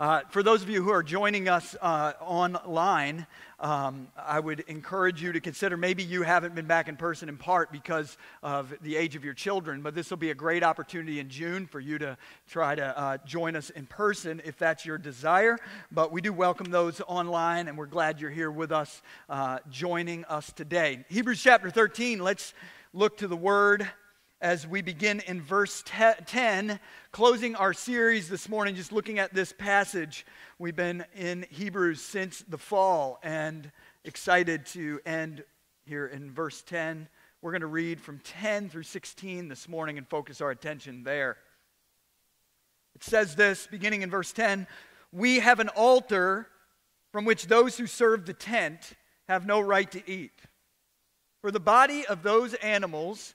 Uh, for those of you who are joining us uh, online, um, I would encourage you to consider maybe you haven't been back in person in part because of the age of your children, but this will be a great opportunity in June for you to try to uh, join us in person if that's your desire. But we do welcome those online, and we're glad you're here with us, uh, joining us today. Hebrews chapter 13, let's look to the word as we begin in verse 10, closing our series this morning, just looking at this passage. We've been in Hebrews since the fall and excited to end here in verse 10. We're going to read from 10 through 16 this morning and focus our attention there. It says this, beginning in verse 10 We have an altar from which those who serve the tent have no right to eat. For the body of those animals,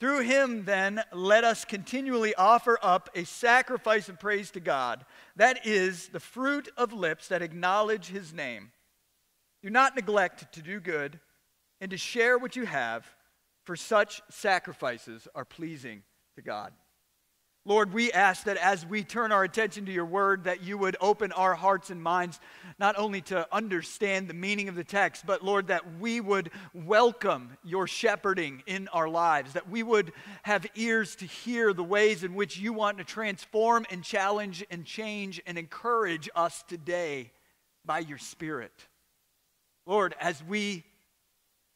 Through him, then, let us continually offer up a sacrifice of praise to God. That is the fruit of lips that acknowledge his name. Do not neglect to do good and to share what you have, for such sacrifices are pleasing to God. Lord, we ask that as we turn our attention to your word, that you would open our hearts and minds not only to understand the meaning of the text, but Lord, that we would welcome your shepherding in our lives, that we would have ears to hear the ways in which you want to transform and challenge and change and encourage us today by your Spirit. Lord, as we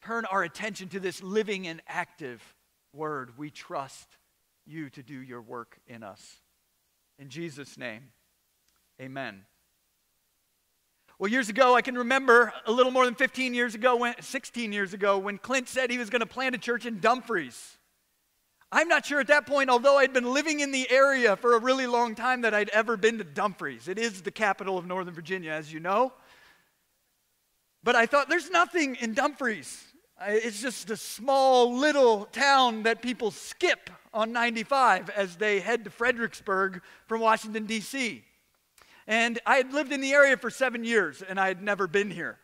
turn our attention to this living and active word, we trust you to do your work in us. In Jesus' name, amen. Well, years ago, I can remember a little more than 15 years ago, when, 16 years ago, when Clint said he was going to plant a church in Dumfries. I'm not sure at that point, although I'd been living in the area for a really long time, that I'd ever been to Dumfries. It is the capital of Northern Virginia, as you know. But I thought, there's nothing in Dumfries. It's just a small little town that people skip on 95 as they head to Fredericksburg from Washington, D.C. And I had lived in the area for seven years and I had never been here.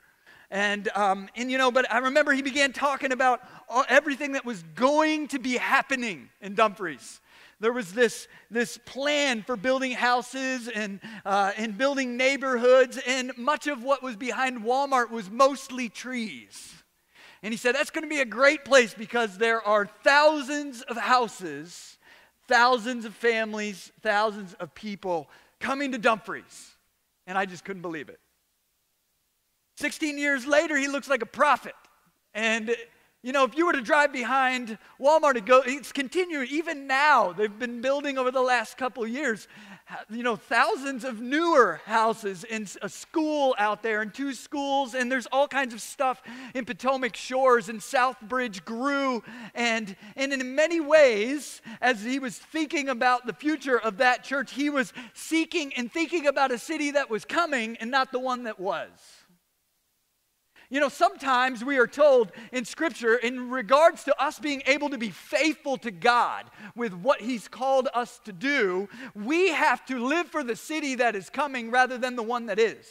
And, um, and you know, but I remember he began talking about all, everything that was going to be happening in Dumfries. There was this, this plan for building houses and, uh, and building neighborhoods, and much of what was behind Walmart was mostly trees. And he said, That's going to be a great place because there are thousands of houses, thousands of families, thousands of people coming to Dumfries. And I just couldn't believe it. 16 years later, he looks like a prophet. And, you know, if you were to drive behind Walmart and go, it's continuing. Even now, they've been building over the last couple years you know, thousands of newer houses and a school out there and two schools, and there's all kinds of stuff in Potomac Shores and Southbridge grew. And, and in many ways, as he was thinking about the future of that church, he was seeking and thinking about a city that was coming and not the one that was. You know, sometimes we are told in Scripture, in regards to us being able to be faithful to God with what He's called us to do, we have to live for the city that is coming rather than the one that is.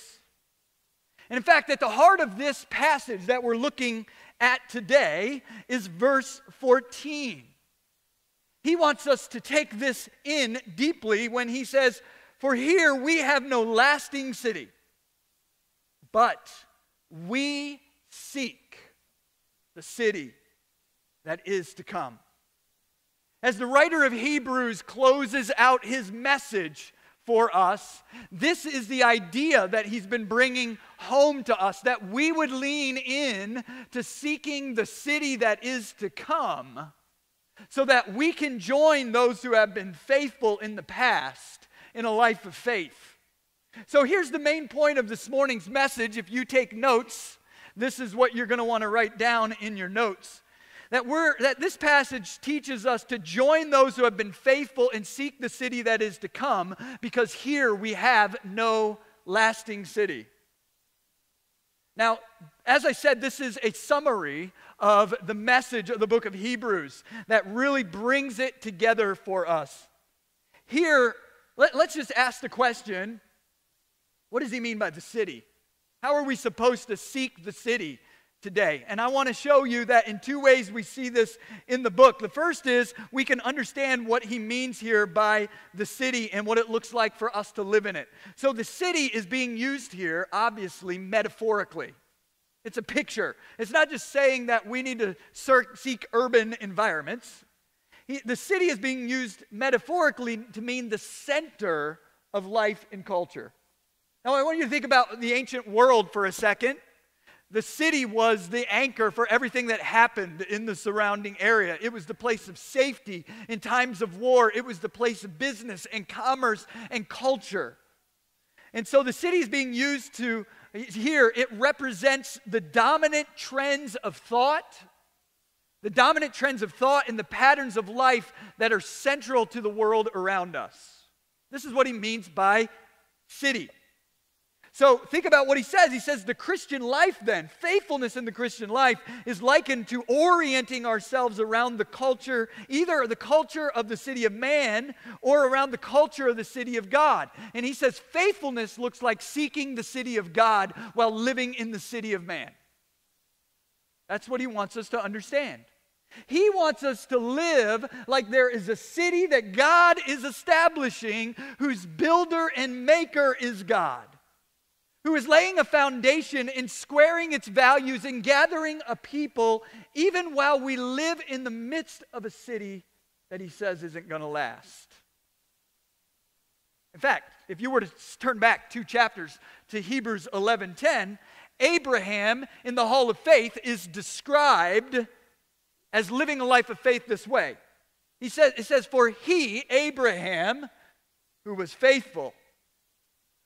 And in fact, at the heart of this passage that we're looking at today is verse 14. He wants us to take this in deeply when he says, For here we have no lasting city, but we seek the city that is to come. As the writer of Hebrews closes out his message for us, this is the idea that he's been bringing home to us that we would lean in to seeking the city that is to come so that we can join those who have been faithful in the past in a life of faith. So here's the main point of this morning's message. If you take notes, this is what you're going to want to write down in your notes. That, we're, that this passage teaches us to join those who have been faithful and seek the city that is to come, because here we have no lasting city. Now, as I said, this is a summary of the message of the book of Hebrews that really brings it together for us. Here, let, us just ask the question what does he mean by the city? How are we supposed to seek the city? today. And I want to show you that in two ways we see this in the book. The first is we can understand what he means here by the city and what it looks like for us to live in it. So the city is being used here, obviously, metaphorically. It's a picture. It's not just saying that we need to seek urban environments. the city is being used metaphorically to mean the center of life and culture. Now, I want you to think about the ancient world for a second. The city was the anchor for everything that happened in the surrounding area. It was the place of safety in times of war. It was the place of business and commerce and culture. And so the city is being used to, here, it represents the dominant trends of thought, the dominant trends of thought and the patterns of life that are central to the world around us. This is what he means by city. So think about what he says. He says the Christian life, then, faithfulness in the Christian life, is likened to orienting ourselves around the culture, either the culture of the city of man or around the culture of the city of God. And he says faithfulness looks like seeking the city of God while living in the city of man. That's what he wants us to understand. He wants us to live like there is a city that God is establishing, whose builder and maker is God who is laying a foundation in squaring its values and gathering a people, even while we live in the midst of a city that he says isn't going to last. In fact, if you were to turn back two chapters to Hebrews 11:10, Abraham in the hall of faith is described as living a life of faith this way. He says, it says, For he, Abraham, who was faithful,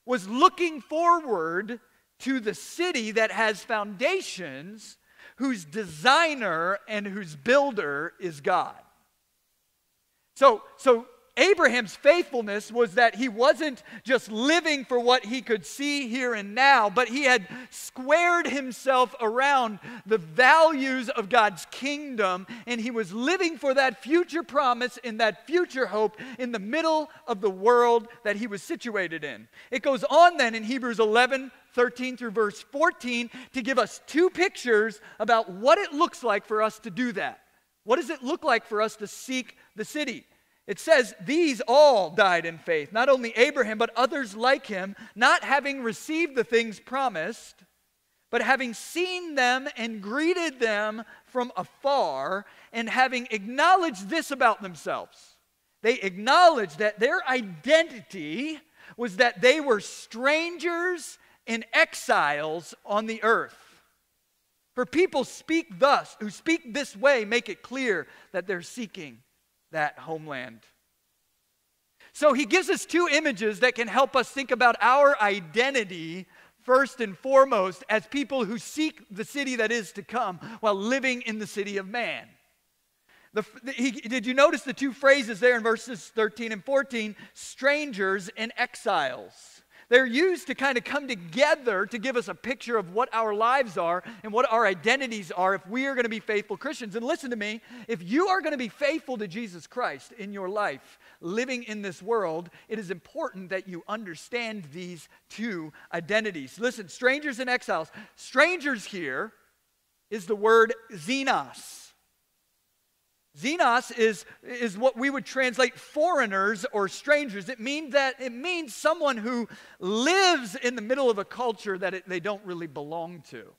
was looking forward to the city that has foundations, whose designer and whose builder is God. So, so Abraham's faithfulness was that he wasn't just living for what he could see here and now, but he had squared himself around the values of God's kingdom, and he was living for that future promise and that future hope in the middle of the world that he was situated in. It goes on then in Hebrews 11 13 through verse 14 to give us two pictures about what it looks like for us to do that. What does it look like for us to seek the city? It says, These all died in faith, not only Abraham, but others like him, not having received the things promised, but having seen them and greeted them from afar, and having acknowledged this about themselves. They acknowledged that their identity was that they were strangers and exiles on the earth. For people speak thus, who speak this way, make it clear that they're seeking that homeland. So he gives us two images that can help us think about our identity first and foremost as people who seek the city that is to come while living in the city of man. The, he, did you notice the two phrases there in verses 13 and 14? Strangers and exiles. They're used to kind of come together to give us a picture of what our lives are and what our identities are if we are going to be faithful Christians. And listen to me if you are going to be faithful to Jesus Christ in your life, living in this world, it is important that you understand these two identities. Listen, strangers and exiles. Strangers here is the word xenos. Xenos is, is what we would translate foreigners or strangers. It means that it means someone who lives in the middle of a culture that it, they don't really belong to.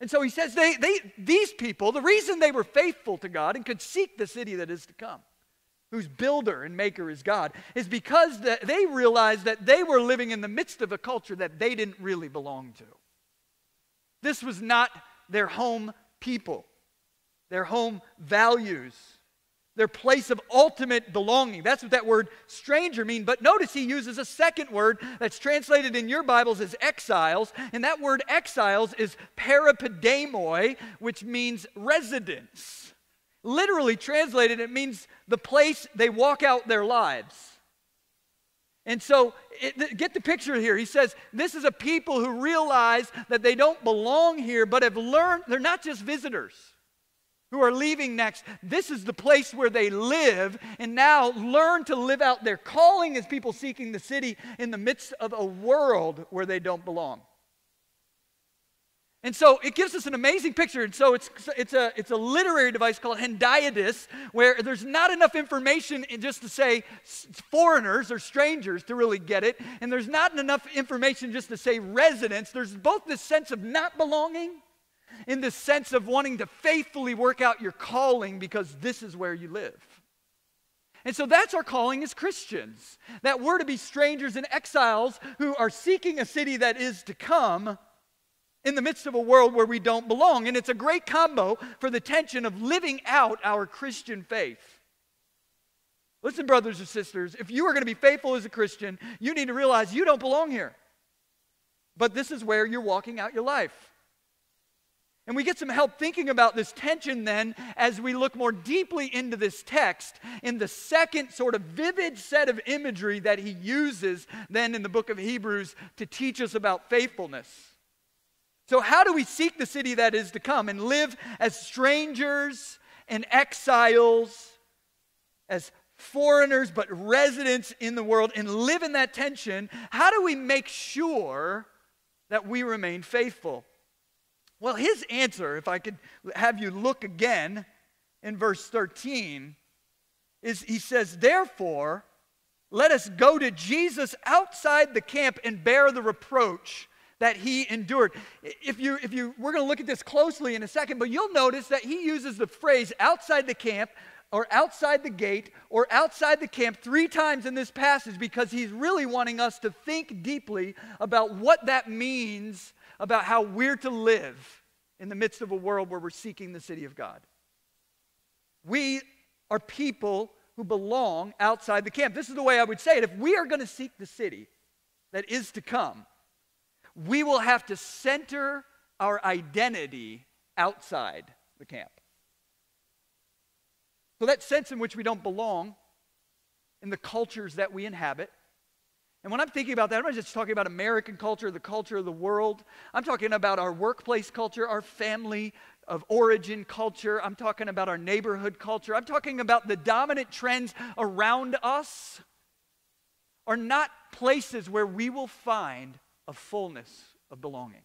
And so he says they, they, these people, the reason they were faithful to God and could seek the city that is to come, whose builder and maker is God, is because that they realized that they were living in the midst of a culture that they didn't really belong to. This was not their home people their home values, their place of ultimate belonging. That's what that word stranger means. But notice he uses a second word that's translated in your Bibles as exiles, and that word exiles is parepidemoi, which means residence. Literally translated, it means the place they walk out their lives. And so, it, get the picture here. He says, This is a people who realize that they don't belong here, but have learned, they're not just visitors who are leaving next. This is the place where they live, and now learn to live out their calling as people seeking the city in the midst of a world where they don't belong. And so it gives us an amazing picture. And so it's, it's, a, it's a literary device called hendiadys, where there's not enough information just to say foreigners or strangers to really get it. And there's not enough information just to say residents. There's both this sense of not belonging in the sense of wanting to faithfully work out your calling because this is where you live. And so that's our calling as Christians that we're to be strangers and exiles who are seeking a city that is to come in the midst of a world where we don't belong. And it's a great combo for the tension of living out our Christian faith. Listen, brothers and sisters, if you are going to be faithful as a Christian, you need to realize you don't belong here. But this is where you're walking out your life. And we get some help thinking about this tension then as we look more deeply into this text in the second sort of vivid set of imagery that he uses then in the book of Hebrews to teach us about faithfulness. So, how do we seek the city that is to come and live as strangers and exiles, as foreigners but residents in the world, and live in that tension? How do we make sure that we remain faithful? Well, his answer, if I could have you look again in verse 13, is he says, Therefore, let us go to Jesus outside the camp and bear the reproach that he endured. If you, if you, we're going to look at this closely in a second, but you'll notice that he uses the phrase outside the camp or outside the gate or outside the camp three times in this passage because he's really wanting us to think deeply about what that means about how we're to live in the midst of a world where we're seeking the city of God. We are people who belong outside the camp. This is the way I would say it. If we are going to seek the city that is to come, we will have to center our identity outside the camp. So, that sense in which we don't belong in the cultures that we inhabit, and when I'm thinking about that, I'm not just talking about American culture, the culture of the world. I'm talking about our workplace culture, our family of origin culture. I'm talking about our neighborhood culture. I'm talking about the dominant trends around us are not places where we will find a fullness of belonging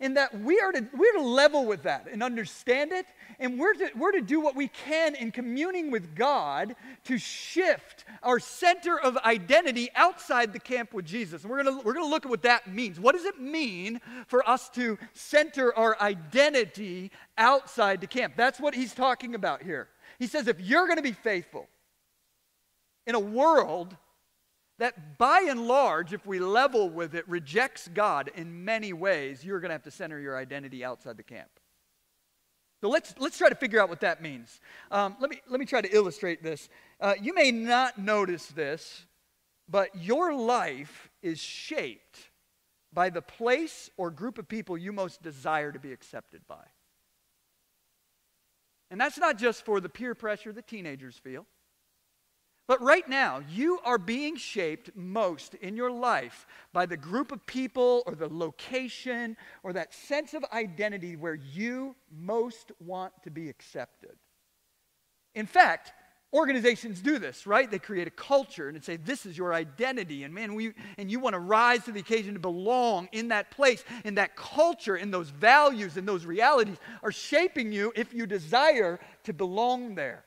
in that we are to, we're to level with that and understand it, and we're to, we're to do what we can in communing with God to shift our center of identity outside the camp with Jesus. And we're going we're gonna look at what that means. What does it mean for us to center our identity outside the camp? That's what he's talking about here. He says, if you're going to be faithful in a world that by and large, if we level with it, rejects God in many ways, you're going to have to center your identity outside the camp. So let's, let's try to figure out what that means. Um, let, me, let me try to illustrate this. Uh, you may not notice this, but your life is shaped by the place or group of people you most desire to be accepted by. And that's not just for the peer pressure that teenagers feel. But right now, you are being shaped most in your life by the group of people or the location or that sense of identity where you most want to be accepted. In fact, organizations do this, right? They create a culture and say, This is your identity. And man, we, and you want to rise to the occasion to belong in that place. in that culture in those values in those realities are shaping you if you desire to belong there.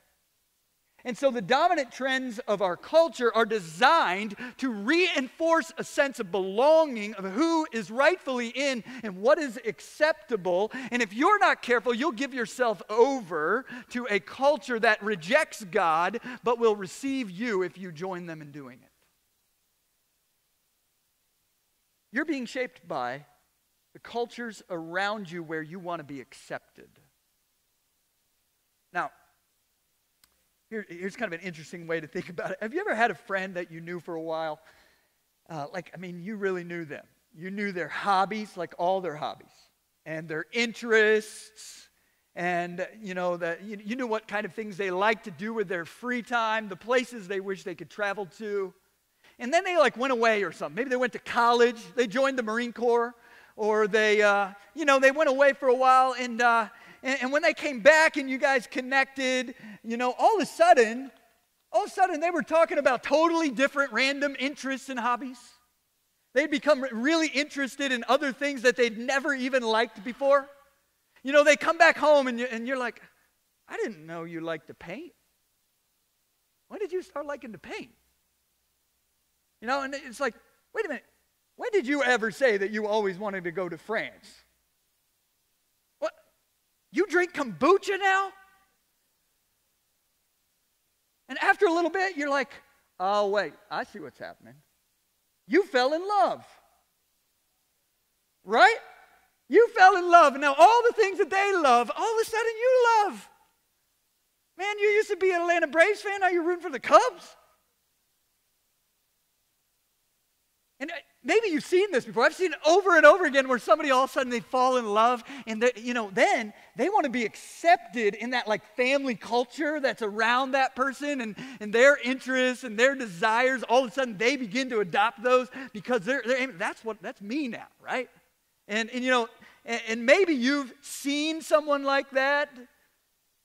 And so the dominant trends of our culture are designed to reinforce a sense of belonging of who is rightfully in and what is acceptable. And if you're not careful, you'll give yourself over to a culture that rejects God but will receive you if you join them in doing it. You're being shaped by the cultures around you where you want to be accepted. Now, here, here's kind of an interesting way to think about it. Have you ever had a friend that you knew for a while? Uh, like, I mean, you really knew them. You knew their hobbies, like all their hobbies, and their interests, and you know that you, you knew what kind of things they liked to do with their free time, the places they wish they could travel to. And then they like went away or something. Maybe they went to college, they joined the Marine Corps, or they, uh, you know, they went away for a while. And, uh, and, and when they came back and you guys connected, you know, all of a sudden, all of a sudden they were talking about totally different random interests and hobbies. They'd become really interested in other things that they'd never even liked before. You know, they come back home and, you, and you're like, I didn't know you liked to paint. When did you start liking to paint? You know, and it's like, wait a minute. When did you ever say that you always wanted to go to France? You drink kombucha now? And after a little bit, you're like, oh, wait, I see what's happening. You fell in love. Right? You fell in love. And now all the things that they love, all of a sudden you love. Man, you used to be an Atlanta Braves fan, now you're rooting for the Cubs? And uh, maybe you've seen this before. I've seen it over and over again where somebody all of a sudden they fall in love and they, you know, then they want to be accepted in that like family culture that's around that person and, and their interests and their desires. All of a sudden they begin to adopt those because they're, they're that's what that's me now, right? And, and you know, and, and maybe you've seen someone like that,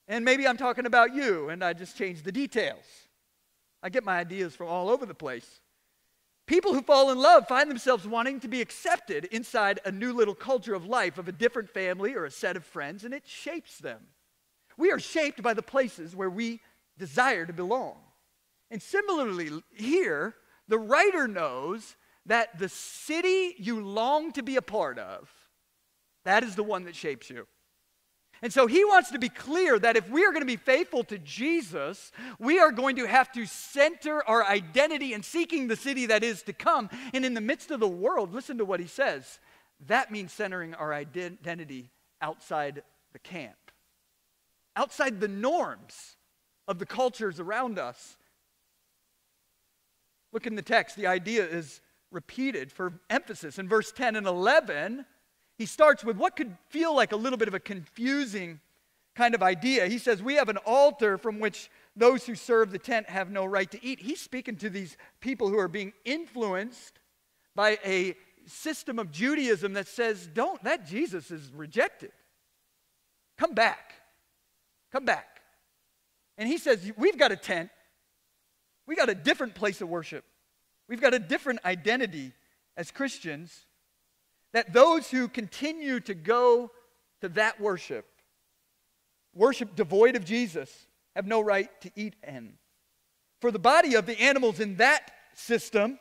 and maybe I'm talking about you, and I just changed the details. I get my ideas from all over the place. People who fall in love find themselves wanting to be accepted inside a new little culture of life, of a different family or a set of friends, and it shapes them. We are shaped by the places where we desire to belong. And similarly, here, the writer knows that the city you long to be a part of, that is the one that shapes you. And so he wants to be clear that if we are going to be faithful to Jesus, we are going to have to center our identity in seeking the city that is to come. And in the midst of the world, listen to what he says. That means centering our identity outside the camp, outside the norms of the cultures around us. Look in the text, the idea is repeated for emphasis. In verse 10 and 11, he starts with what could feel like a little bit of a confusing kind of idea. He says, We have an altar from which those who serve the tent have no right to eat. He's speaking to these people who are being influenced by a system of Judaism that says, Don't, that Jesus is rejected. Come back. Come back. And he says, We've got a tent, we got a different place of worship, we've got a different identity as Christians that those who continue to go to that worship, worship devoid of Jesus, have no right to eat in. For the body of the animals in that system,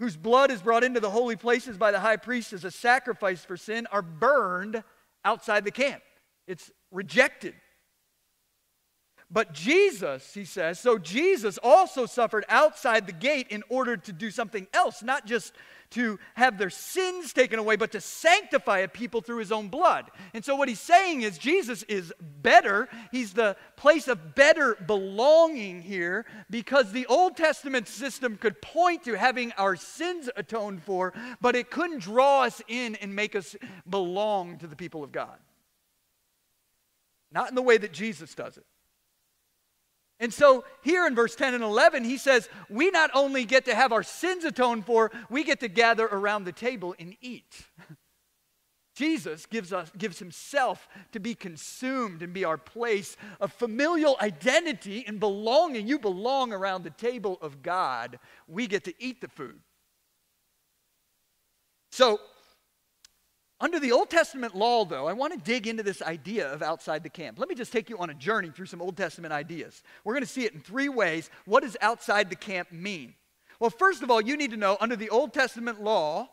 whose blood is brought into the holy places by the high priest as a sacrifice for sin, are burned outside the camp. It's rejected. But Jesus, he says, so Jesus also suffered outside the gate in order to do something else, not just to have their sins taken away, but to sanctify a people through his own blood. And so, what he's saying is, Jesus is better. He's the place of better belonging here because the Old Testament system could point to having our sins atoned for, but it couldn't draw us in and make us belong to the people of God. Not in the way that Jesus does it. And so here in verse 10 and 11, he says, We not only get to have our sins atoned for, we get to gather around the table and eat. Jesus gives us gives himself to be consumed and be our place of familial identity and belonging. You belong around the table of God. We get to eat the food. So under the Old Testament law, though, I want to dig into this idea of outside the camp. Let me just take you on a journey through some Old Testament ideas. We're going to see it in three ways. What does outside the camp mean? Well, first of all, you need to know under the Old Testament law,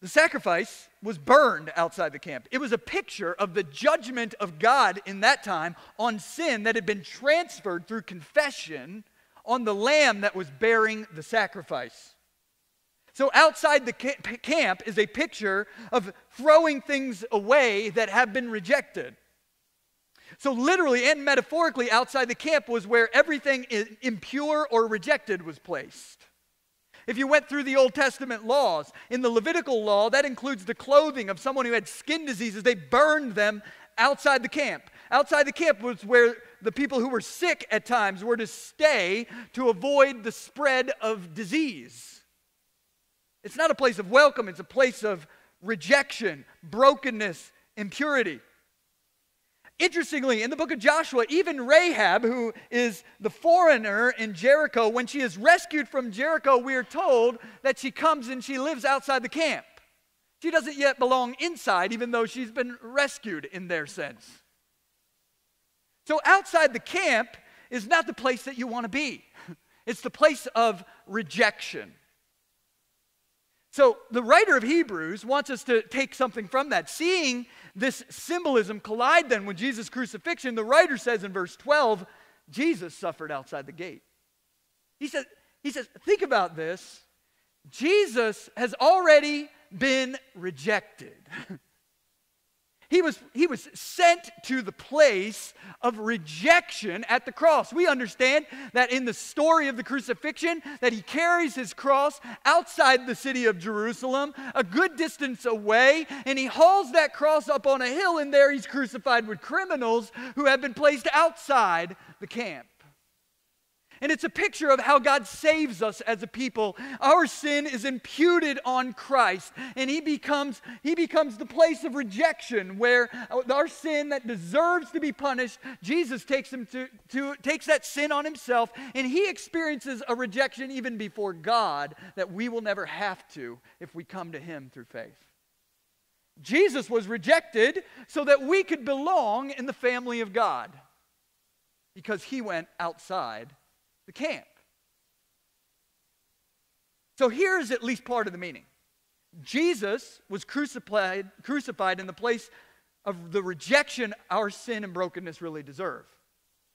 the sacrifice was burned outside the camp. It was a picture of the judgment of God in that time on sin that had been transferred through confession on the lamb that was bearing the sacrifice. So, outside the camp is a picture of throwing things away that have been rejected. So, literally and metaphorically, outside the camp was where everything impure or rejected was placed. If you went through the Old Testament laws, in the Levitical law, that includes the clothing of someone who had skin diseases. They burned them outside the camp. Outside the camp was where the people who were sick at times were to stay to avoid the spread of disease. It's not a place of welcome, it's a place of rejection, brokenness, impurity. Interestingly, in the book of Joshua, even Rahab, who is the foreigner in Jericho, when she is rescued from Jericho, we are told that she comes and she lives outside the camp. She doesn't yet belong inside, even though she's been rescued in their sense. So, outside the camp is not the place that you want to be, it's the place of rejection. So, the writer of Hebrews wants us to take something from that. Seeing this symbolism collide then with Jesus' crucifixion, the writer says in verse 12, Jesus suffered outside the gate. He says, he says, think about this. Jesus has already been rejected. He was, he was sent to the place of rejection at the cross. We understand that in the story of the crucifixion that he carries his cross outside the city of Jerusalem, a good distance away, and he hauls that cross up on a hill and there he's crucified with criminals who have been placed outside the camp. And it's a picture of how God saves us as a people. Our sin is imputed on Christ, and He becomes, he becomes the place of rejection where our sin that deserves to be punished, Jesus takes, him to, to, takes that sin on Himself, and He experiences a rejection even before God that we will never have to if we come to Him through faith. Jesus was rejected so that we could belong in the family of God because He went outside the camp. So here's at least part of the meaning Jesus was crucified, crucified in the place of the rejection our sin and brokenness really deserve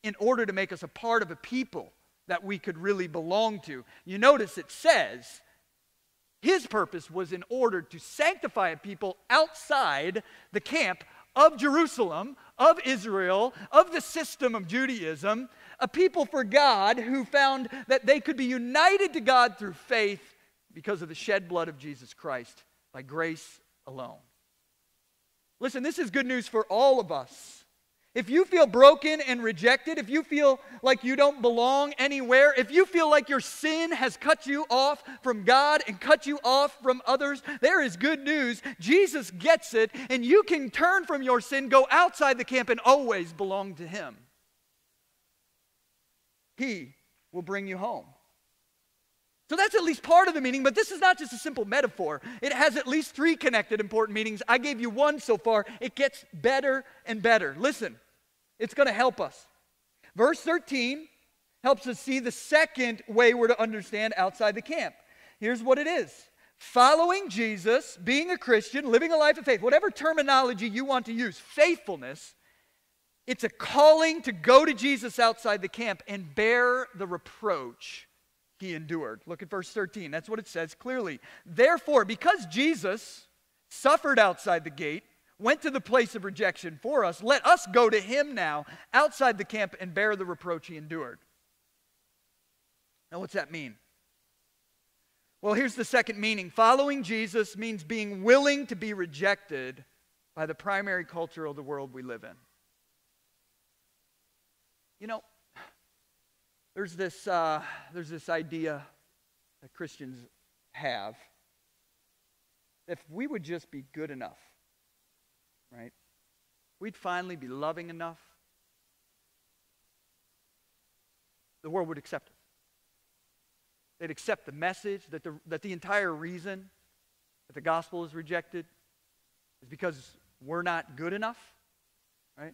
in order to make us a part of a people that we could really belong to. You notice it says his purpose was in order to sanctify a people outside the camp of Jerusalem, of Israel, of the system of Judaism, a people for God who found that they could be united to God through faith because of the shed blood of Jesus Christ by grace alone. Listen, this is good news for all of us. If you feel broken and rejected, if you feel like you don't belong anywhere, if you feel like your sin has cut you off from God and cut you off from others, there is good news. Jesus gets it, and you can turn from your sin, go outside the camp, and always belong to Him. He will bring you home. So that's at least part of the meaning, but this is not just a simple metaphor. It has at least three connected important meanings. I gave you one so far. It gets better and better. Listen, it's going to help us. Verse 13 helps us see the second way we're to understand outside the camp. Here's what it is following Jesus, being a Christian, living a life of faith, whatever terminology you want to use, faithfulness it's a calling to go to Jesus outside the camp and bear the reproach he endured. Look at verse 13. That's what it says clearly. Therefore, because Jesus suffered outside the gate, went to the place of rejection for us, let us go to him now outside the camp and bear the reproach he endured. Now, what's that mean? Well, here's the second meaning. Following Jesus means being willing to be rejected by the primary culture of the world we live in. You know, there's this, uh, there's this idea that Christians have. If we would just be good enough, right? We'd finally be loving enough. The world would accept us. They'd accept the message that the, that the entire reason that the gospel is rejected is because we're not good enough, right?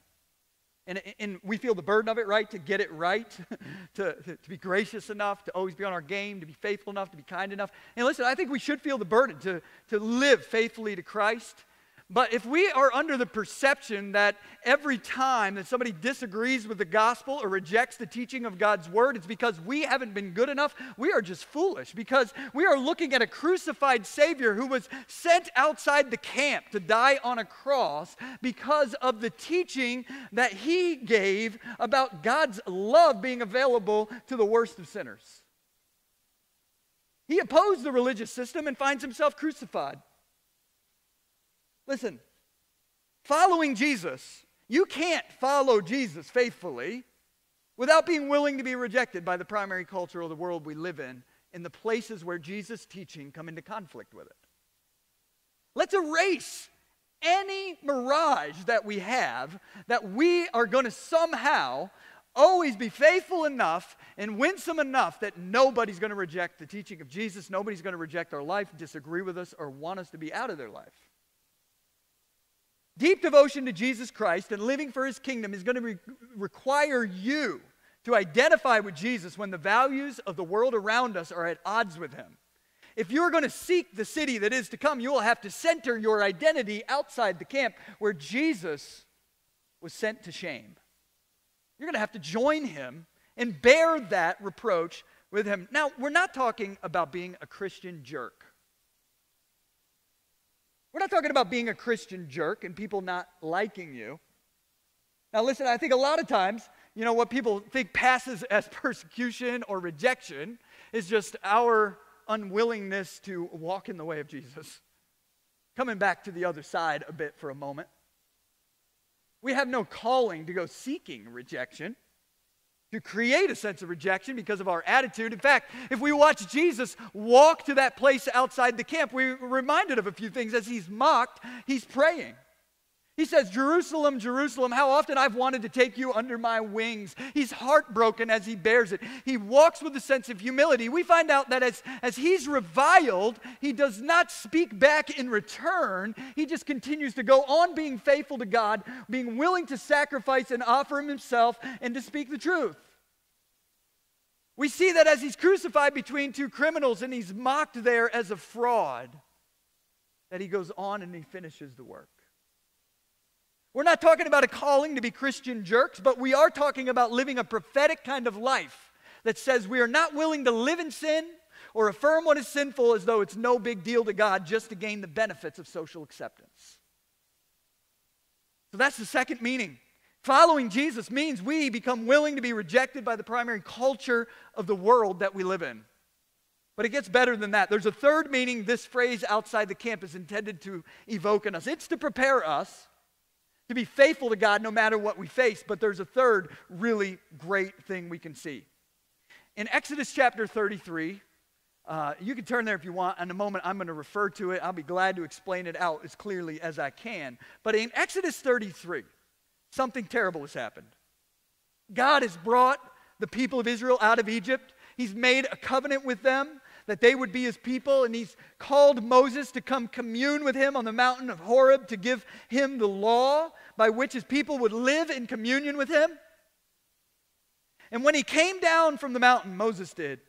And, and we feel the burden of it, right? To get it right, to, to, be gracious enough, to always be on our game, to be faithful enough, to be kind enough. And listen, I think we should feel the burden to, to live faithfully to Christ. But if we are under the perception that every time that somebody disagrees with the gospel or rejects the teaching of God's word, it's because we haven't been good enough, we are just foolish because we are looking at a crucified Savior who was sent outside the camp to die on a cross because of the teaching that he gave about God's love being available to the worst of sinners. He opposed the religious system and finds himself crucified. Listen, following Jesus You can't follow Jesus faithfully without being willing to be rejected by the primary culture of the world we live in, in the places where Jesus' teaching come into conflict with it. Let's erase any mirage that we have that we are going to somehow always be faithful enough and winsome enough that nobody's going to reject the teaching of Jesus, nobody's going to reject our life, disagree with us, or want us to be out of their life. Deep devotion to Jesus Christ and living for his kingdom is going to re- require you to identify with Jesus when the values of the world around us are at odds with him. If you're going to seek the city that is to come, you will have to center your identity outside the camp where Jesus was sent to shame. You're going to have to join him and bear that reproach with him. Now, we're not talking about being a Christian jerk. We're not talking about being a Christian jerk and people not liking you. Now, listen, I think a lot of times, you know, what people think passes as persecution or rejection is just our unwillingness to walk in the way of Jesus. Coming back to the other side a bit for a moment. We have no calling to go seeking rejection, to create a sense of rejection because of our attitude. In fact, if we watch Jesus walk to that place outside the camp, we're reminded of a few things. As he's mocked, he's praying. He says, Jerusalem, Jerusalem, how often I've wanted to take you under my wings. He's heartbroken as he bears it. He walks with a sense of humility. We find out that as, as he's reviled, he does not speak back in return. He just continues to go on being faithful to God, being willing to sacrifice and offer himself and to speak the truth. We see that as he's crucified between two criminals and he's mocked there as a fraud, that he goes on and he finishes the work. We're not talking about a calling to be Christian jerks, but we are talking about living a prophetic kind of life that says we are not willing to live in sin or affirm what is sinful as though it's no big deal to God just to gain the benefits of social acceptance. So that's the second meaning. Following Jesus means we become willing to be rejected by the primary culture of the world that we live in. But it gets better than that. There's a third meaning this phrase outside the camp is intended to evoke in us it's to prepare us to be faithful to God no matter what we face. But there's a third really great thing we can see. In Exodus chapter 33, uh, you can turn there if you want. In a moment, I'm going to refer to it. I'll be glad to explain it out as clearly as I can. But in Exodus 33, something terrible has happened. God has brought the people of Israel out of Egypt. He's made a covenant with them that they would be his people, and he's called Moses to come commune with him on the mountain of Horeb to give him the law by which his people would live in communion with him. And when he came down from the mountain, Moses did,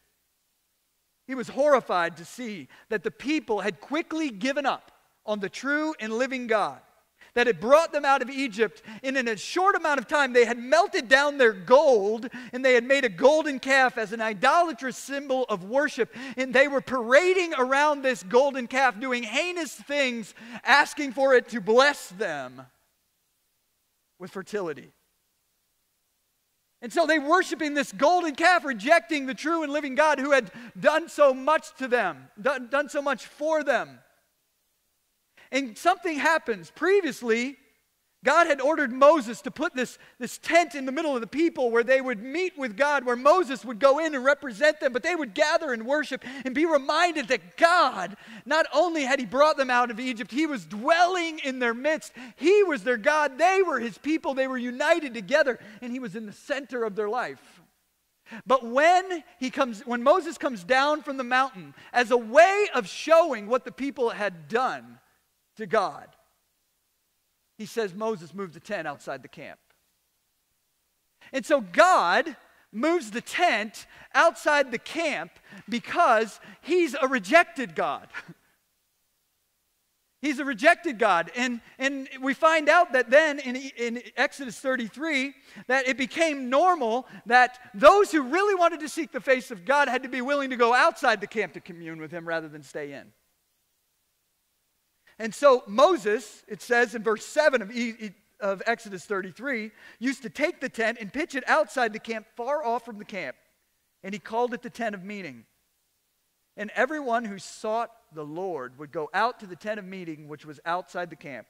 he was horrified to see that the people had quickly given up on the true and living God that had brought them out of Egypt. And in a short amount of time, they had melted down their gold and they had made a golden calf as an idolatrous symbol of worship. And they were parading around this golden calf, doing heinous things, asking for it to bless them with fertility. And so they were worshiping this golden calf, rejecting the true and living God who had done so much to them, done, done so much for them. And something happens. Previously, God had ordered Moses to put this, this tent in the middle of the people where they would meet with God, where Moses would go in and represent them, but they would gather and worship and be reminded that God, not only had He brought them out of Egypt, He was dwelling in their midst. He was their God. They were His people. They were united together, and He was in the center of their life. But when he comes when Moses comes down from the mountain as a way of showing what the people had done, to God. He says Moses moved the tent outside the camp. And so God moves the tent outside the camp because he's a rejected God. he's a rejected God. And, and we find out that then in, in Exodus 33 that it became normal that those who really wanted to seek the face of God had to be willing to go outside the camp to commune with him rather than stay in. And so Moses, it says in verse 7 of, of Exodus 33, used to take the tent and pitch it outside the camp, far off from the camp. And he called it the tent of meeting. And everyone who sought the Lord would go out to the tent of meeting, which was outside the camp.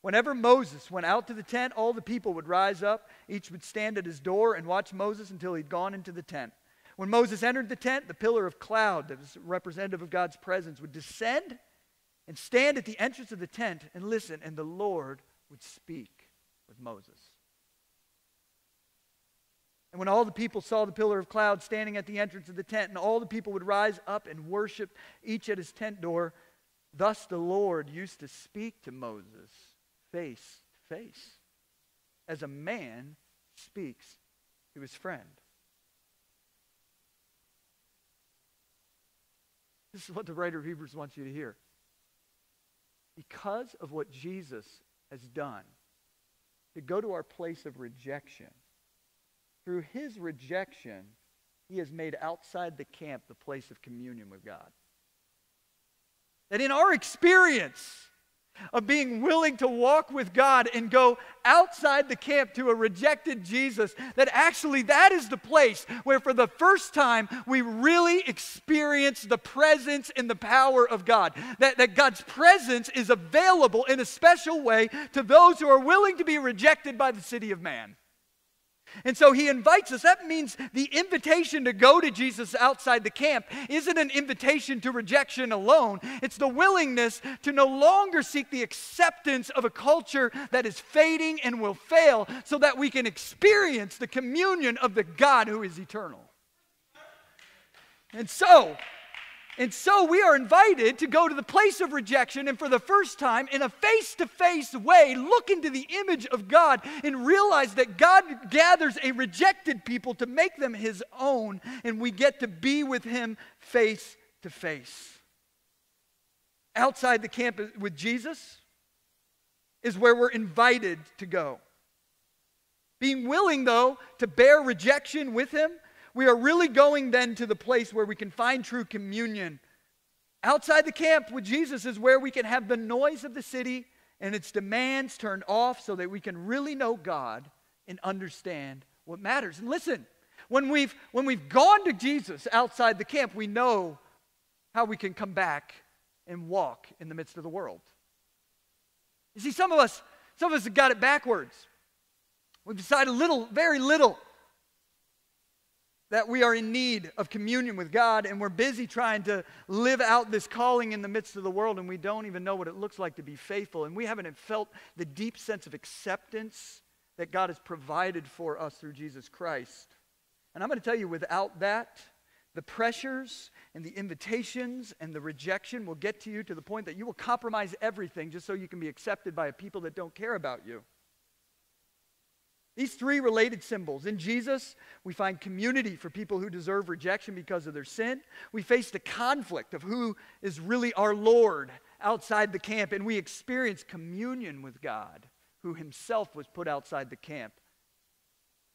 Whenever Moses went out to the tent, all the people would rise up. Each would stand at his door and watch Moses until he'd gone into the tent. When Moses entered the tent, the pillar of cloud that was representative of God's presence would descend and stand at the entrance of the tent and listen, and the Lord would speak with Moses. And when all the people saw the pillar of cloud standing at the entrance of the tent, and all the people would rise up and worship, each at his tent door, thus the Lord used to speak to Moses face to face, as a man speaks to his friend. This is what the writer of Hebrews wants you to hear. Because of what Jesus has done, to go to our place of rejection, through his rejection, he has made outside the camp the place of communion with God. That in our experience, of being willing to walk with God and go outside the camp to a rejected Jesus, that actually that is the place where for the first time we really experience the presence and the power of God. That, that God's presence is available in a special way to those who are willing to be rejected by the city of man. And so he invites us. That means the invitation to go to Jesus outside the camp isn't an invitation to rejection alone. It's the willingness to no longer seek the acceptance of a culture that is fading and will fail so that we can experience the communion of the God who is eternal. And so, and so we are invited to go to the place of rejection and for the first time, in a face to face way, look into the image of God and realize that God gathers a rejected people to make them his own, and we get to be with him face to face. Outside the camp with Jesus is where we're invited to go. Being willing, though, to bear rejection with him we are really going then to the place where we can find true communion. Outside the camp with Jesus is where we can have the noise of the city and its demands turned off so that we can really know God and understand what matters. And listen, when we've, when we've gone to Jesus outside the camp, we know how we can come back and walk in the midst of the world. You see, some of us, some of us have got it backwards. We've decided little, very little that we are in need of communion with God and we're busy trying to live out this calling in the midst of the world and we don't even know what it looks like to be faithful and we haven't felt the deep sense of acceptance that God has provided for us through Jesus Christ. And I'm going to tell you, without that, the pressures and the invitations and the rejection will get to you to the point that you will compromise everything just so you can be accepted by a people that don't care about you. These three related symbols. In Jesus, we find community for people who deserve rejection because of their sin. We face the conflict of who is really our Lord outside the camp, and we experience communion with God, who himself was put outside the camp.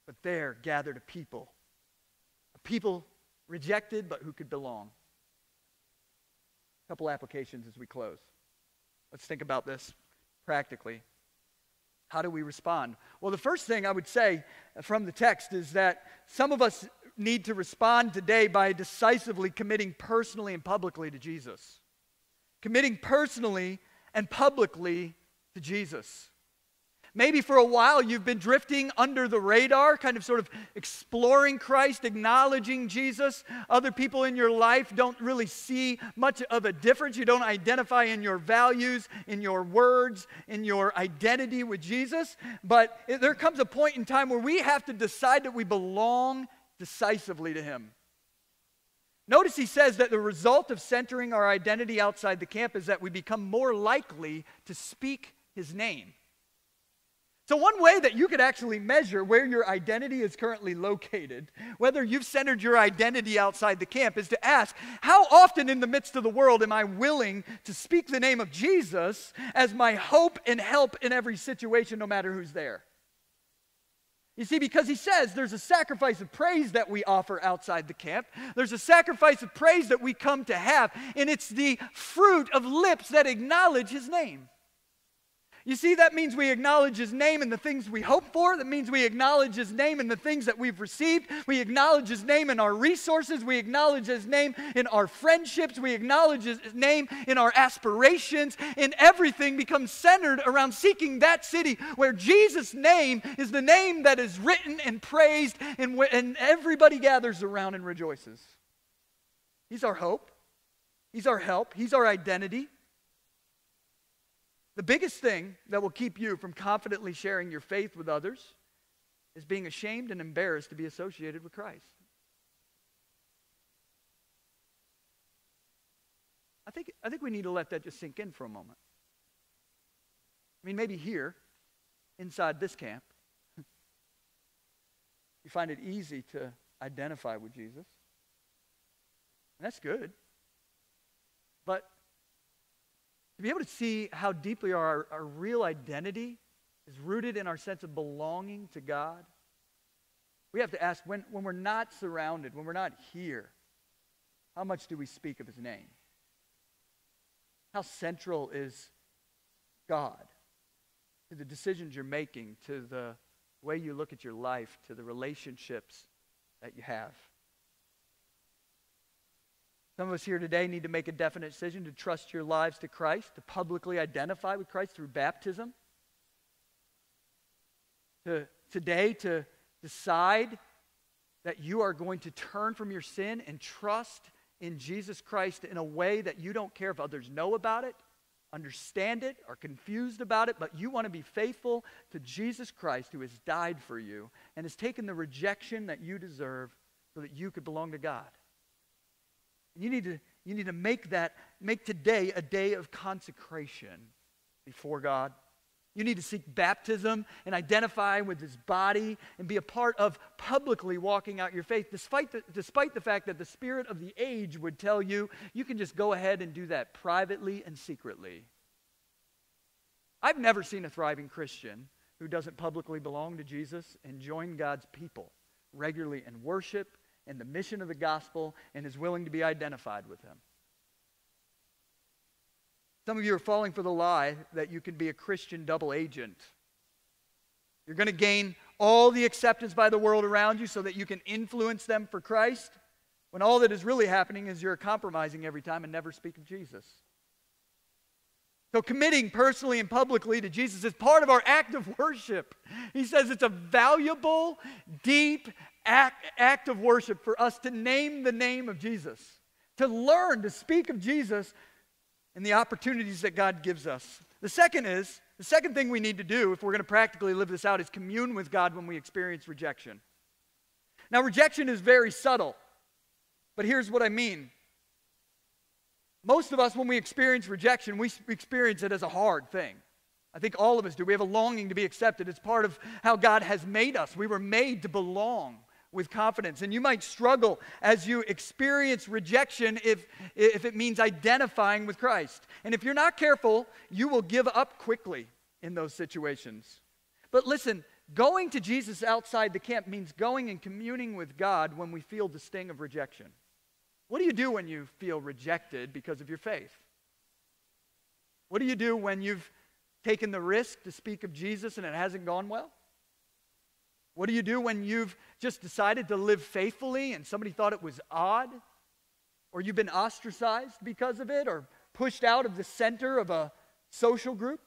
But there gathered a people, a people rejected, but who could belong. A couple applications as we close. Let's think about this practically. How do we respond? Well, the first thing I would say from the text is that some of us need to respond today by decisively committing personally and publicly to Jesus. Committing personally and publicly to Jesus. Maybe for a while you've been drifting under the radar, kind of sort of exploring Christ, acknowledging Jesus. Other people in your life don't really see much of a difference. You don't identify in your values, in your words, in your identity with Jesus. But there comes a point in time where we have to decide that we belong decisively to Him. Notice he says that the result of centering our identity outside the camp is that we become more likely to speak His name. So, one way that you could actually measure where your identity is currently located, whether you've centered your identity outside the camp, is to ask, how often in the midst of the world am I willing to speak the name of Jesus as my hope and help in every situation, no matter who's there? You see, because he says there's a sacrifice of praise that we offer outside the camp. There's a sacrifice of praise that we come to have, and it's the fruit of lips that acknowledge his name. You see, that means we acknowledge His name in the things we hope for. That means we acknowledge His name in the things that we've received. We acknowledge His name in our resources. We acknowledge His name in our friendships. We acknowledge His name in our aspirations. And everything becomes centered around seeking that city where Jesus' name is the name that is written and praised, and, and everybody gathers around and rejoices. He's our hope, He's our help, He's our identity. The biggest thing that will keep you from confidently sharing your faith with others is being ashamed and embarrassed to be associated with Christ. I think, I think we need to let that just sink in for a moment. I mean, maybe here, inside this camp, you find it easy to identify with Jesus. And that's good. But be able to see how deeply our, our real identity is rooted in our sense of belonging to God, we have to ask when, when we're not surrounded, when we're not here, how much do we speak of his name? How central is God to the decisions you're making, to the way you look at your life, to the relationships that you have? Some of us here today need to make a definite decision to trust your lives to Christ, to publicly identify with Christ through baptism. To today to decide that you are going to turn from your sin and trust in Jesus Christ in a way that you don't care if others know about it, understand it, are confused about it, but you want to be faithful to Jesus Christ who has died for you and has taken the rejection that you deserve so that you could belong to God. You need to, you need to make that, make today a day of consecration before God. You need to seek baptism and identify with his body and be a part of publicly walking out your faith, despite the, despite the fact that the spirit of the age would tell you you can just go ahead and do that privately and secretly. I've never seen a thriving Christian who doesn't publicly belong to Jesus and join God's people regularly in worship and the mission of the gospel and is willing to be identified with him. Some of you are falling for the lie that you can be a Christian double agent. You're going to gain all the acceptance by the world around you so that you can influence them for Christ, when all that is really happening is you're compromising every time and never speak of Jesus. So, committing personally and publicly to Jesus is part of our act of worship. He says it's a valuable, deep, act, act of worship for us to name the name of Jesus, to learn to speak of Jesus and the opportunities that God gives us. The second is, the second thing we need to do if we're going to practically live this out is commune with God when we experience rejection. Now, rejection is very subtle, but here's what I mean. Most of us, when we experience rejection, we experience it as a hard thing. I think all of us do. We have a longing to be accepted. It's part of how God has made us. We were made to belong with confidence. And you might struggle as you experience rejection if, if it means identifying with Christ. And if you're not careful, you will give up quickly in those situations. But listen, going to Jesus outside the camp means going and communing with God when we feel the sting of rejection. What do you do when you feel rejected because of your faith? What do you do when you've taken the risk to speak of Jesus and it hasn't gone well? What do you do when you've just decided to live faithfully and somebody thought it was odd? Or you've been ostracized because of it or pushed out of the center of a social group?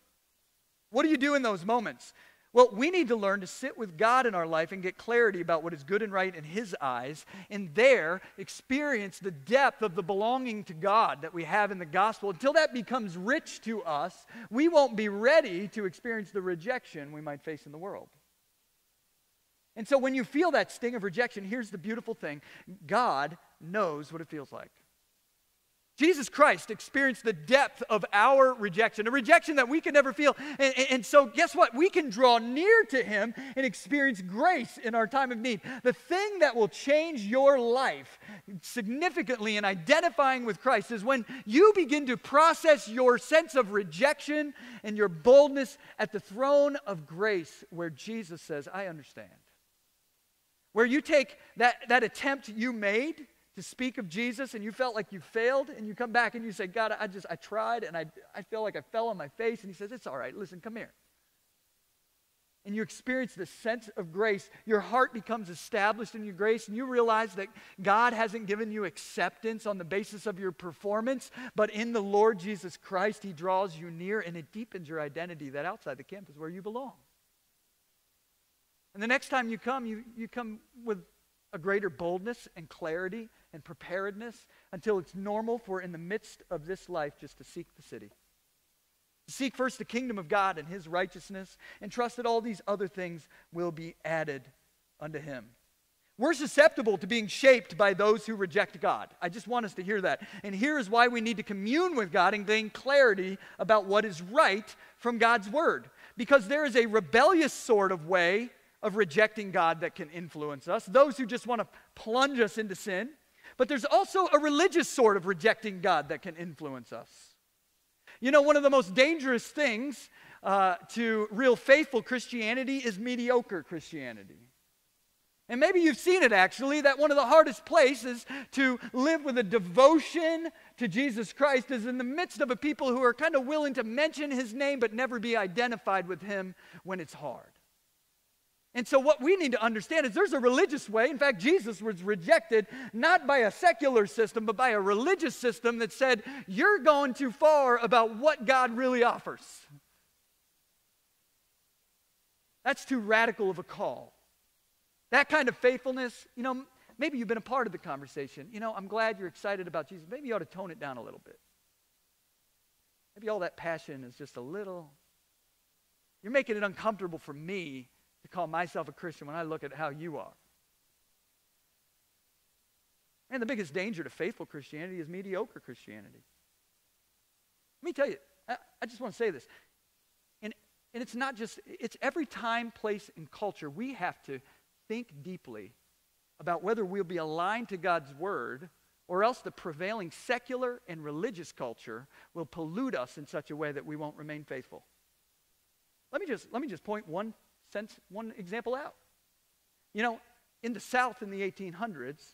What do you do in those moments? Well, we need to learn to sit with God in our life and get clarity about what is good and right in His eyes, and there experience the depth of the belonging to God that we have in the gospel. Until that becomes rich to us, we won't be ready to experience the rejection we might face in the world. And so when you feel that sting of rejection, here's the beautiful thing God knows what it feels like. Jesus Christ experienced the depth of our rejection, a rejection that we can never feel. And, and, so, guess what? We can draw near to Him and experience grace in our time of need. The thing that will change your life significantly in identifying with Christ is when you begin to process your sense of rejection and your boldness at the throne of grace, where Jesus says, I understand where you take that, that attempt you made to speak of Jesus and you felt like you failed and you come back and you say, God, I just, I tried and I, I feel like I fell on my face. And he says, It's all right. Listen, come here. And you experience the sense of grace. Your heart becomes established in your grace, and you realize that God hasn't given you acceptance on the basis of your performance, but in the Lord Jesus Christ, He draws you near and it deepens your identity that outside the camp is where you belong. And the next time you come, you, you come with a greater boldness and clarity and preparedness until it's normal for in the midst of this life just to seek the city. Seek first the kingdom of God and his righteousness, and trust that all these other things will be added unto him. We're susceptible to being shaped by those who reject God. I just want us to hear that. And here is why we need to commune with God and gain clarity about what is right from God's word. Because there is a rebellious sort of way of rejecting God that can influence us, those who just want to plunge us into sin. But there's also a religious sort of rejecting God that can influence us. You know, one of the most dangerous things uh, to real faithful Christianity is mediocre Christianity. And maybe you've seen it actually, that one of the hardest places to live with a devotion to Jesus Christ is in the midst of a people who are kind of willing to mention his name but never be identified with him when it's hard. And so, what we need to understand is there's a religious way. In fact, Jesus was rejected not by a secular system, but by a religious system that said, You're going too far about what God really offers. That's too radical of a call. That kind of faithfulness, you know, maybe you've been a part of the conversation. You know, I'm glad you're excited about Jesus. Maybe you ought to tone it down a little bit. Maybe all that passion is just a little. You're making it uncomfortable for me to call myself a Christian when I look at how you are. And the biggest danger to faithful Christianity is mediocre Christianity. Let me tell you, I, I just want to say this. And, and it's not just, it's every time, place, and culture we have to think deeply about whether we'll be aligned to God's word or else the prevailing secular and religious culture will pollute us in such a way that we won't remain faithful. Let me just, let me just point one sense one example out. You know, in the South in the 1800s,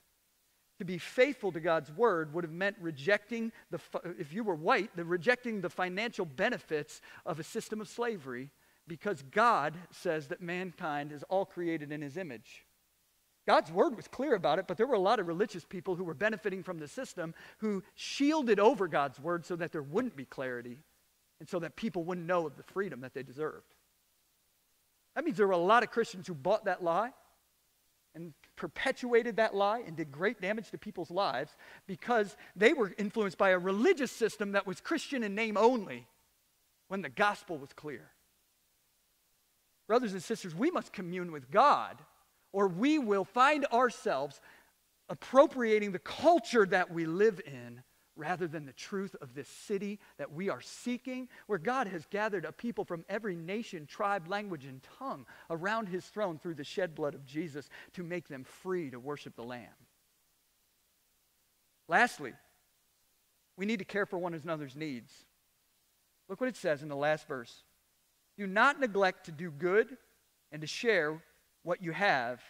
to be faithful to God's word would have meant rejecting the, if you were white, the rejecting the financial benefits of a system of slavery because God says that mankind is all created in his image. God's word was clear about it, but there were a lot of religious people who were benefiting from the system who shielded over God's word so that there wouldn't be clarity and so that people wouldn't know of the freedom that they deserved. That means there were a lot of Christians who bought that lie and perpetuated that lie and did great damage to people's lives because they were influenced by a religious system that was Christian in name only when the gospel was clear. Brothers and sisters, we must commune with God or we will find ourselves appropriating the culture that we live in rather than the truth of this city that we are seeking, where God has gathered a people from every nation, tribe, language, and tongue around his throne through the shed blood of Jesus to make them free to worship the Lamb. Lastly, we need to care for one another's needs. Look what it says in the last verse. Do not neglect to do good and to share what you have,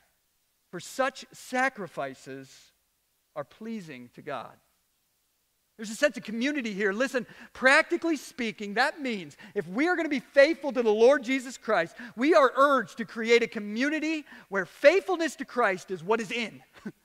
for such sacrifices are pleasing to God. There's a sense of community here. Listen, practically speaking, that means if we are going to be faithful to the Lord Jesus Christ, we are urged to create a community where faithfulness to Christ is what is in.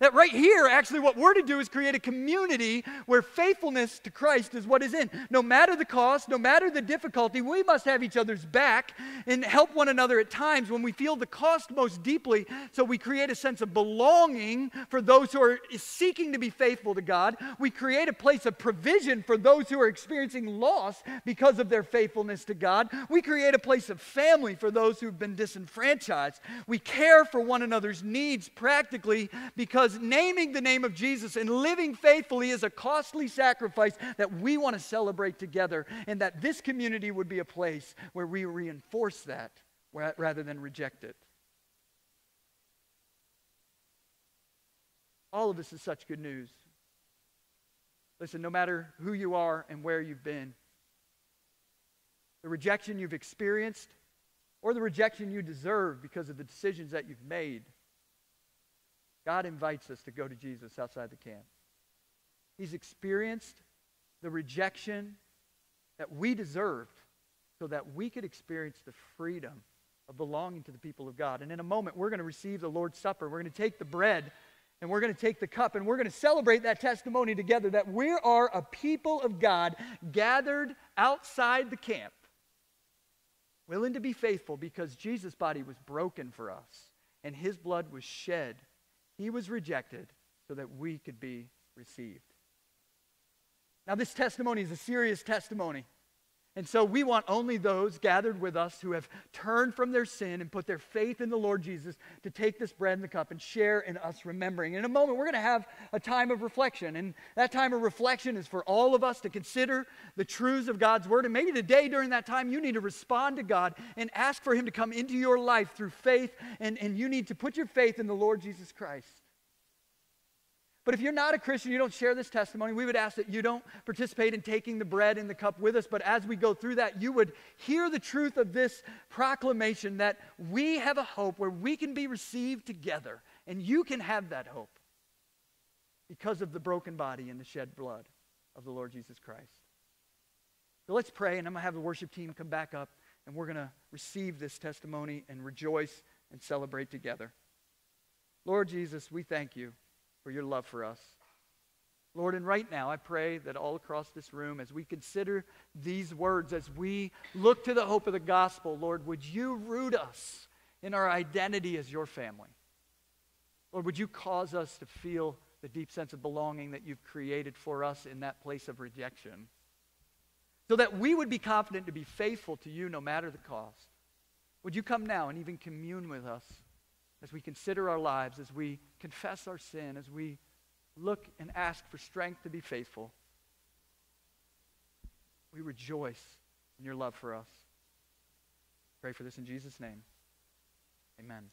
That right here, actually, what we're to do is create a community where faithfulness to Christ is what is in. No matter the cost, no matter the difficulty, we must have each other's back and help one another at times when we feel the cost most deeply. So we create a sense of belonging for those who are seeking to be faithful to God. We create a place of provision for those who are experiencing loss because of their faithfulness to God. We create a place of family for those who've been disenfranchised. We care for one another's needs practically because because naming the name of Jesus and living faithfully is a costly sacrifice that we want to celebrate together, and that this community would be a place where we reinforce that rather than reject it. All of this is such good news. Listen, no matter who you are and where you've been, the rejection you've experienced or the rejection you deserve because of the decisions that you've made, God invites us to go to Jesus outside the camp. He's experienced the rejection that we deserved so that we could experience the freedom of belonging to the people of God. And in a moment, we're going to receive the Lord's Supper. We're going to take the bread and we're going to take the cup and we're going to celebrate that testimony together that we are a people of God gathered outside the camp, willing to be faithful because Jesus' body was broken for us and his blood was shed. He was rejected so that we could be received. Now, this testimony is a serious testimony. And so we want only those gathered with us who have turned from their sin and put their faith in the Lord Jesus to take this bread and the cup and share in us remembering. In a moment, we're going to have a time of reflection. And that time of reflection is for all of us to consider the truths of God's word. And maybe today, during that time, you need to respond to God and ask for Him to come into your life through faith. And, and you need to put your faith in the Lord Jesus Christ. But if you're not a Christian, you don't share this testimony, we would ask that you don't participate in taking the bread and the cup with us. But as we go through that, you would hear the truth of this proclamation that we have a hope where we can be received together. And you can have that hope because of the broken body and the shed blood of the Lord Jesus Christ. So let's pray, and I'm going to have the worship team come back up, and we're going to receive this testimony and rejoice and celebrate together. Lord Jesus, we thank you for your love for us. Lord, and right now I pray that all across this room, as we consider these words, as we look to the hope of the gospel, Lord, would you root us in our identity as your family? Lord, would you cause us to feel the deep sense of belonging that you've created for us in that place of rejection? So that we would be confident to be faithful to you no matter the cost. Would you come now and even commune with us as we consider our lives, as we confess our sin, as we look and ask for strength to be faithful, we rejoice in your love for us. Pray for this in Jesus' name. Amen.